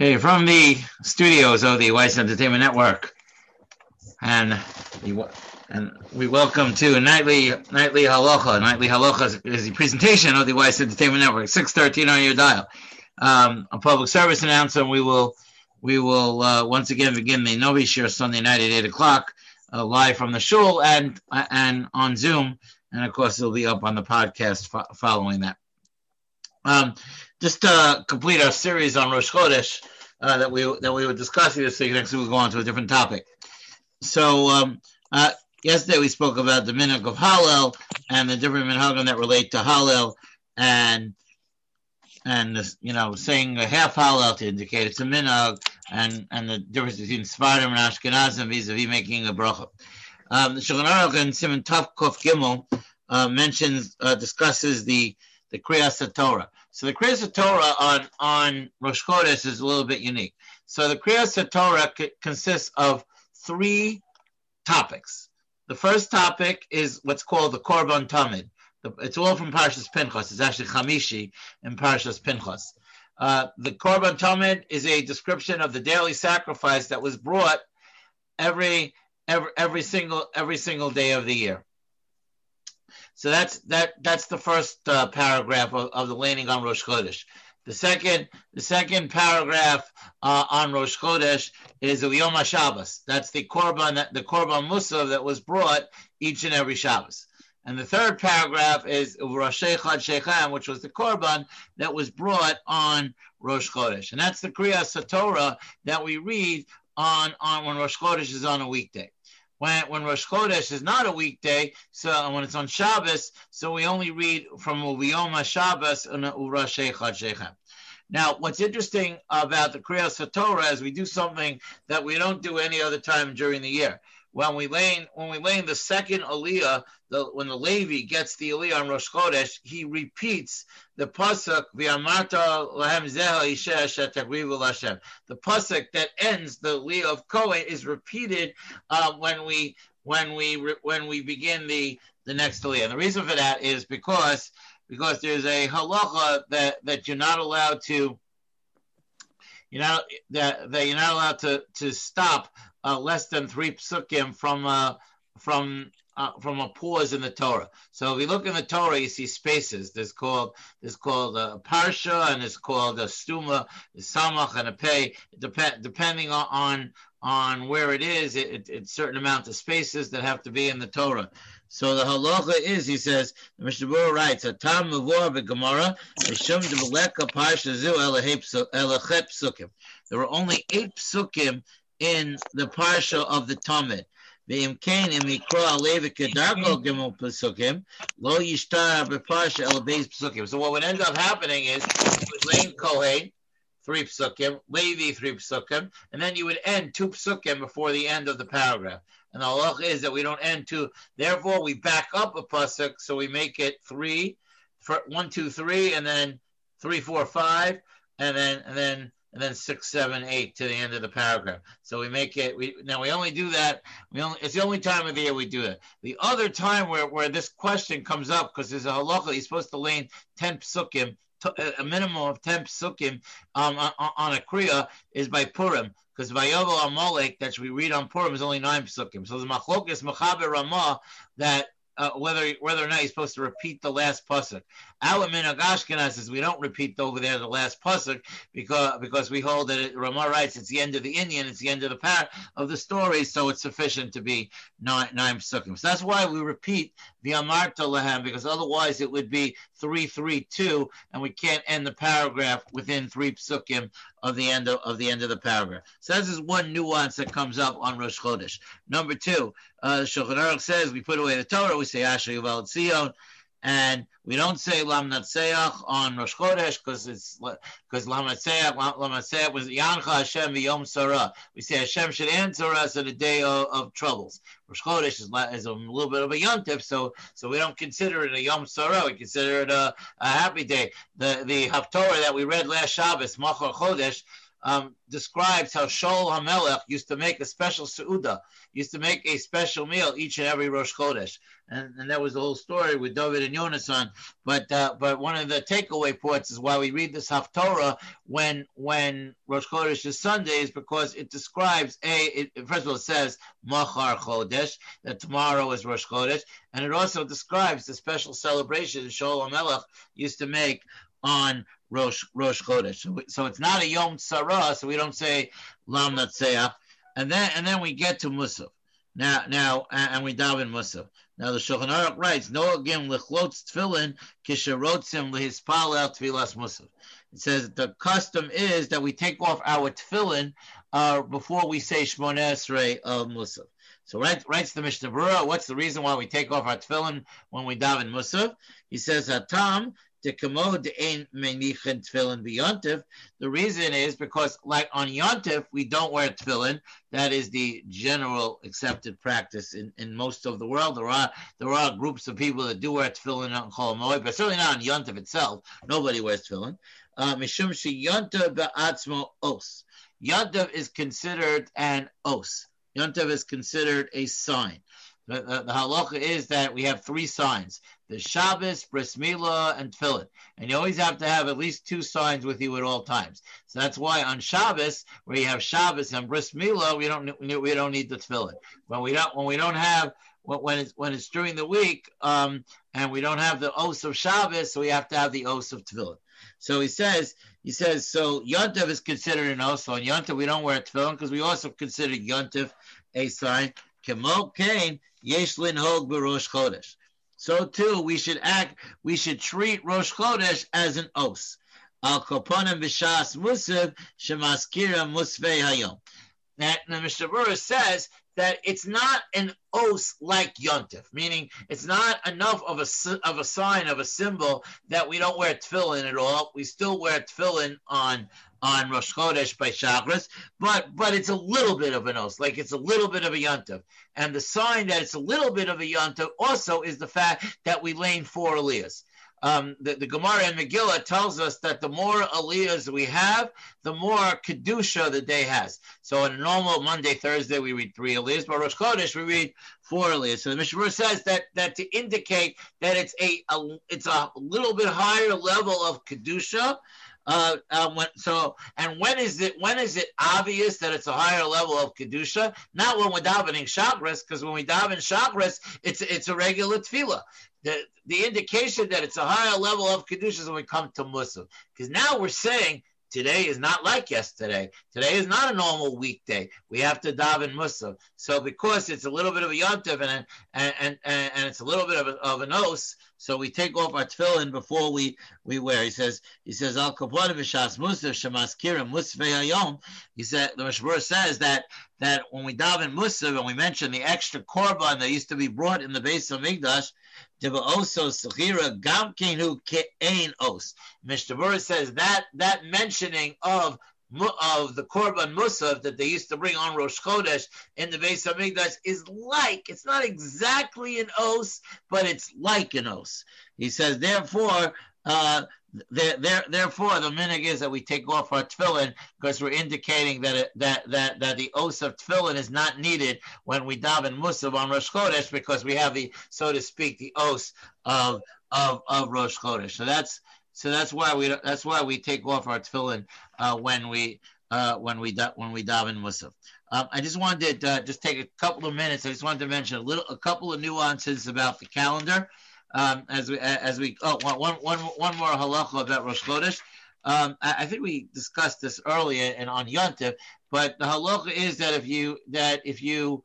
Hey, from the studios of the Weiss Entertainment Network, and we, and we welcome to nightly nightly halacha. Nightly halacha is the presentation of the Weiss Entertainment Network. Six thirteen on your dial. Um, a public service announcement. We will we will uh, once again begin the Novi Shir Sunday night at eight o'clock, uh, live from the shul and and on Zoom, and of course it'll be up on the podcast fo- following that. Um, just to complete our series on Rosh Chodesh uh, that we that we were discussing this week, next week we'll go on to a different topic. So um, uh, yesterday we spoke about the minhag of Hallel and the different minhagim that relate to Hallel and and you know saying a half Hallel to indicate it's a minhag and and the difference between Sfardim and Ashkenazim vis-a-vis making a bracha. Um, the Shulchan Aruch in Siman Tav Kof Gimel uh, mentions uh, discusses the the Kriyas Torah. So the Kriyas Torah on, on Rosh Chodesh is a little bit unique. So the Kriyas Torah c- consists of three topics. The first topic is what's called the Korban Tamid. It's all from Parshas Pinchas. It's actually Chamishi in Parshas Pinchas. Uh, the Korban Tamid is a description of the daily sacrifice that was brought every every every single every single day of the year. So that's that. That's the first uh, paragraph of, of, the landing on Rosh Chodesh. The second, the second paragraph uh, on Rosh Chodesh is the Yom HaShabbos. That's the korban, the korban musaf that was brought each and every Shabbos. And the third paragraph is Rosh Shechem, which was the korban that was brought on Rosh Chodesh, and that's the Kriyas Torah that we read on on when Rosh Chodesh is on a weekday when when Rosh Chodesh is not a weekday, so when it's on Shabbos, so we only read from Uviyoma Shabbos and Urashei Chad Now, what's interesting about the Kriyas Torah is we do something that we don't do any other time during the year when we lay when we the second aliyah, the, when the Levi gets the aliyah on Rosh Chodesh, he repeats the pasuk v'amarta lahem zeha Hashem. The pasuk that ends the aliyah of Kohen is repeated uh, when we when we when we begin the the next aliyah. And the reason for that is because because there's a halacha that that you're not allowed to you're not that, that you're not allowed to to stop uh, less than three psukim from uh, from uh, from a pause in the Torah. So if you look in the Torah, you see spaces. There's called there's called a parsha and it's called a stuma, a samach and a pay. Dep- depending on, on where it is, it, it, it's certain amount of spaces that have to be in the Torah. So the halacha is, he says, the Mishnah writes, "Atam mavor beGemara mishum develeka parsha zu psukim." There were only eight psukim in the parsha of the Tamid. ואם כן, אם יקרוא הלוי כדרכו גמול פסוקים, לא ישתרע בפרשה So what would end up happening is, lane Kohen, three psukim, Levi, three psukim, and then you would end two psukim before the end of the paragraph. And the law is that we don't end two, therefore we back up a pasuk, so we make it three, one two three, and then three, four, five, and then, and then and then six, seven, eight to the end of the paragraph. So we make it. We now we only do that. We only it's the only time of the year we do it. The other time where where this question comes up because there's a halacha, he's supposed to lane ten psukim, a minimum of ten psukim um, on, on a kriya is by Purim. Because Vayavo Amalek that we read on Purim is only nine psukim. So the machlokas machaber Ramah that uh, whether whether or not he's supposed to repeat the last pasuk. Our minhag Ashkenaz we don't repeat over there the last pasuk because because we hold that it, Ramah writes it's the end of the Indian, it's the end of the par of the story, so it's sufficient to be nine nine. So that's why we repeat the Amarta Lahem because otherwise it would be three three two, and we can't end the paragraph within three pasukim of the end of, of the end of the paragraph. So this is one nuance that comes up on Rosh Chodesh. Number two, uh, Shulchan Aruch says we put away the Torah, we say Asher Yuval Tzion, and we don't say Lam Natseach on Rosh Chodesh because it's because Lam Natseach Lam was Yancha Hashem Yom Tzara. We say Hashem should answer us at a day of, of troubles. Rosh Chodesh is, is, a little bit of a yontif, so so we don't consider it a Yom Tzara. We consider it a, a happy day. The the Haftorah that we read last Shabbos, Machar Chodesh um, describes how Shaul HaMelech used to make a special seuda, used to make a special meal each and every Rosh Chodesh. and, and that was the whole story with David and Yonasan. But uh, but one of the takeaway points is why we read this Haftorah when when Rosh Chodesh is Sunday is because it describes a it, first of all it says Machar Chodesh that tomorrow is Rosh Chodesh, and it also describes the special celebration Shaul HaMelech used to make on Rosh Rosh Chodesh. So, so it's not a Yom Tzara, so we don't say Lam Natseach, and then and then we get to Musaf. Now, now, and we dive in Musaf. Now the Shulchan Aruch writes, "No again lechlotz tefillin kisherotzim lehispalel tefillas Musaf." It says the custom is that we take off our tefillin uh, before we say Shmoneh Esrei of Musaf. So right, writes the Mishnah Berurah, what's the reason why we take off our tefillin when we daven Musaf? He says, "Hatam the reason is because, like on yontif, we don't wear tefillin. That is the general accepted practice in, in most of the world. There are there are groups of people that do wear tefillin on Moed, but certainly not on yontif itself. Nobody wears tefillin. Uh, mishum yontif be'atzmo os. Yontif is considered an os. Yontif is considered a sign. The, the, the, halacha is that we have three signs: the Shabbos, Bris Milah, and Tefillin. And you always have to have at least two signs with you at all times. So that's why on Shabbos, where you have Shabbos and Bris Milah, we don't we don't need the Tefillin. When we don't when we don't have when it's when it's during the week, um, and we don't have the os of Shabbos, so we have to have the os of Tefillin. So he says, he says, so Yontif is considered an os. So on Yontif we don't wear a Tefillin because we also consider Yontif a sign. Kemo Kain Yesh Hog Barosh Chodesh. So too, we should act, we should treat Rosh Chodesh as an oath. Al Koponim B'Shas Musaf Shemaskira Musvei Hayom. Now, the Mishnah says that it's not an os like yontif, meaning it's not enough of a of a sign of a symbol that we don't wear tefillin at all. We still wear tefillin on on Rosh Chodesh by Shachris, but but it's a little bit of an os, like it's a little bit of a yontif. And the sign that it's a little bit of a yontif also is the fact that we lane four aliyahs. Um, the, the Gemara in Megillah tells us that the more aliyahs we have, the more kedusha the day has. So on a normal Monday, Thursday, we read three aliyahs, but Rosh Chodesh we read four aliyahs. So the Mishnah says that that to indicate that it's a, a it's a little bit higher level of kedusha, uh, uh, when, so, and when is it when is it obvious that it's a higher level of kedusha? Not when we're davening Shachris, because when we daven Shachris, it's it's a regular tefillah. The the indication that it's a higher level of kedusha is when we come to musaf, because now we're saying Today is not like yesterday. Today is not a normal weekday. We have to daven musaf. So because it's a little bit of a yontiv and and and, and it's a little bit of, a, of an os, so we take off our tefillin before we, we wear. He says he says al kaponim b'shas musaf shemaskirim musvei hayom. He said the Mishmur says that that when we daven musaf and we mention the extra korban that used to be brought in the Beis HaMikdash, also sechira gam kenu kein os. Mishnah says that that mentioning of of the Korban Musaf that they used to bring on Rosh Chodesh in the Beis HaMikdash is like, it's not exactly an os, but it's like an os. He says, therefore, uh, there, there, therefore, the minhag is that we take off our tefillin because we're indicating that it, that that that the oath of tefillin is not needed when we daven musaf on Rosh Chodesh because we have the, so to speak, the oath of of of Rosh Chodesh. So that's so that's why we that's why we take off our tefillin uh, when we uh, when we when we daven musaf. Um, I just wanted to uh, just take a couple of minutes. I just wanted to mention a little a couple of nuances about the calendar um, as we as we oh one one one more halacha about Rosh Chodesh. Um, I, I, think we discussed this earlier and on Yontif, but the halacha is that if you that if you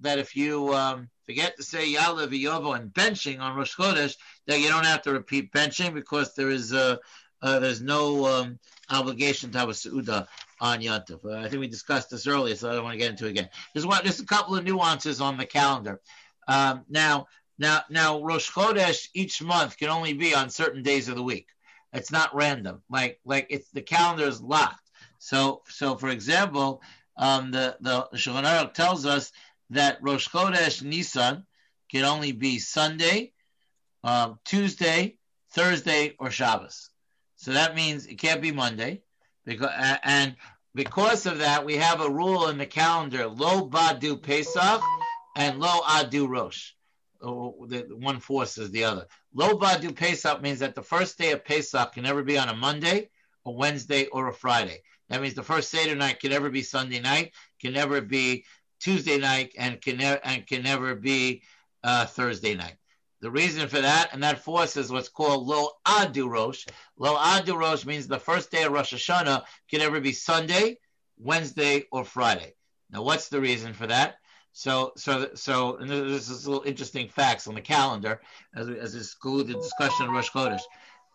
that if you um, forget to say Yaaleh V'Yavo and benching on Rosh Chodesh, that you don't have to repeat benching because there is uh, uh, there's no um, obligation to have a Su'uda on Yontif. Uh, I think we discussed this earlier, so I don't want to get into it again. There's one, there's a couple of nuances on the calendar. Um, now, now, now, Rosh Chodesh each month can only be on certain days of the week. It's not random. Like, like it's the calendar is locked. So, so for example, um, the the Shulchan Aruch tells us that Rosh Chodesh Nisan can only be Sunday, um, Tuesday, Thursday, or Shabbos. So that means it can't be Monday, because and because of that, we have a rule in the calendar: Lo Badu Pesach and Lo Adu Rosh. the one forces the other. Lo badu Pesach means that the first day of Pesach can never be on a Monday, a Wednesday, or a Friday. That means the first Seder night can never be Sunday night, can never be Tuesday night, and can never and can never be uh, Thursday night. The reason for that, and that forces what's called Lo Adu Rosh. Lo Adu Rosh means the first day of Rosh Hashanah can never be Sunday, Wednesday, or Friday. Now, what's the reason for that? So, so, so, and this is little interesting facts on the calendar as we, as we exclude the discussion of Rosh Chodesh.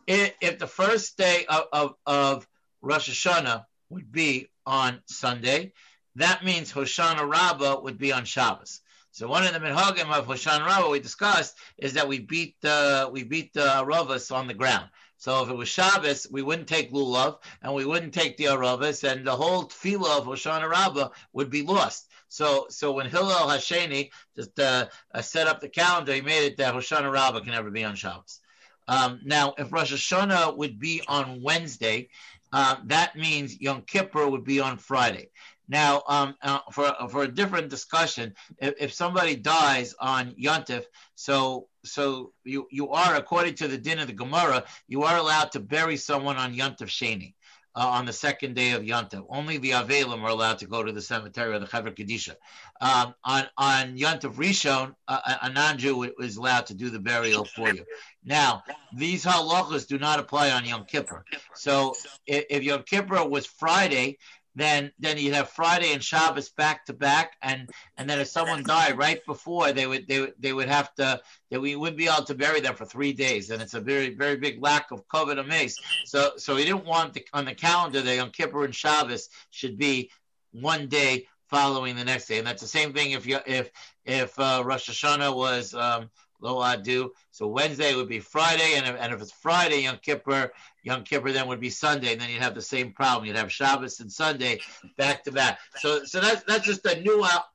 If, if the first day of, of, of Rosh Hashanah would be on Sunday, that means Hoshana Rabbah would be on Shabbos. So one of the minhagim of Hoshana Rabbah we discussed is that we beat the we beat the aravas on the ground. So if it was Shabbos, we wouldn't take lulav and we wouldn't take the aravas, and the whole tefillah of Hoshana Rabbah would be lost. So, so when Hillel Hasheni just uh, uh, set up the calendar, he made it that Hoshana Rabbah can never be on Shabbos. Um, now, if Rosh Hashanah would be on Wednesday, uh, that means Yom Kippur would be on Friday. Now, um, uh, for for a different discussion, if, if somebody dies on Yontif, so so you you are according to the din of the Gemara, you are allowed to bury someone on Yontif Sheni uh, on the second day of Yontif. Only the Avelim are allowed to go to the cemetery of the Chevra Kadisha. Um, on on Yontif Rishon, uh, a non-Jew is allowed to do the burial for you. Now, these halachas do not apply on Yom Kippur. So if, if Yom Kippur was Friday, then then you'd have Friday and Shabbos back to back, and and then if someone died right before, they would they they would have to that we wouldn't be able to bury them for three days, and it's a very very big lack of kavod hames. So so we didn't want the, on the calendar that Yom Kippur and Shabbos should be one day following the next day, and that's the same thing if you if if uh, Rosh Hashanah was um, Lo Adu. So Wednesday would be Friday, and if, and if it's Friday, Yom Kippur, Yom Kippur then would be Sunday, and then you'd have the same problem. You'd have Shabbos and Sunday back to back. So, so that's that's just a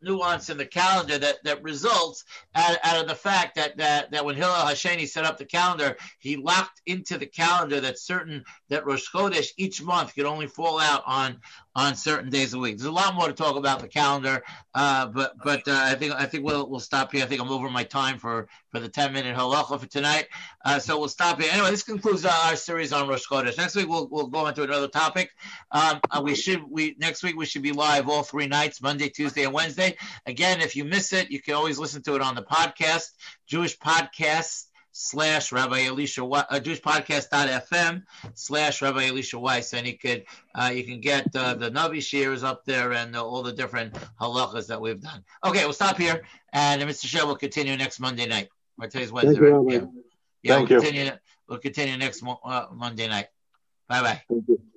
nuance in the calendar that that results out, out of the fact that that that when Hillel Hasheni set up the calendar, he locked into the calendar that certain that Rosh Chodesh each month could only fall out on on certain days of the week. There's a lot more to talk about the calendar, uh, but but uh, I think I think we'll we'll stop here. I think I'm over my time for for the 10 minute halacha for tonight. Uh, so we'll stop here. Anyway, this concludes our series on Rosh Rosh Chodesh. Next week we'll we'll go into another topic. Um, uh, we should we next week we should be live all three nights, Monday, Tuesday, and Wednesday. Again, if you miss it, you can always listen to it on the podcast, Jewish Podcast slash Rabbi Elisha uh, Jewish Podcast.fm slash Rabbi Elisha Weiss, and you could uh, you can get uh, the Navi shares up there and uh, all the different halachas that we've done. Okay, we'll stop here, and Mr. Sheh will continue next Monday night. Or today's Wednesday, right? Yeah, yeah Thank we'll you. continue. We'll continue next uh, Monday night. Bye bye.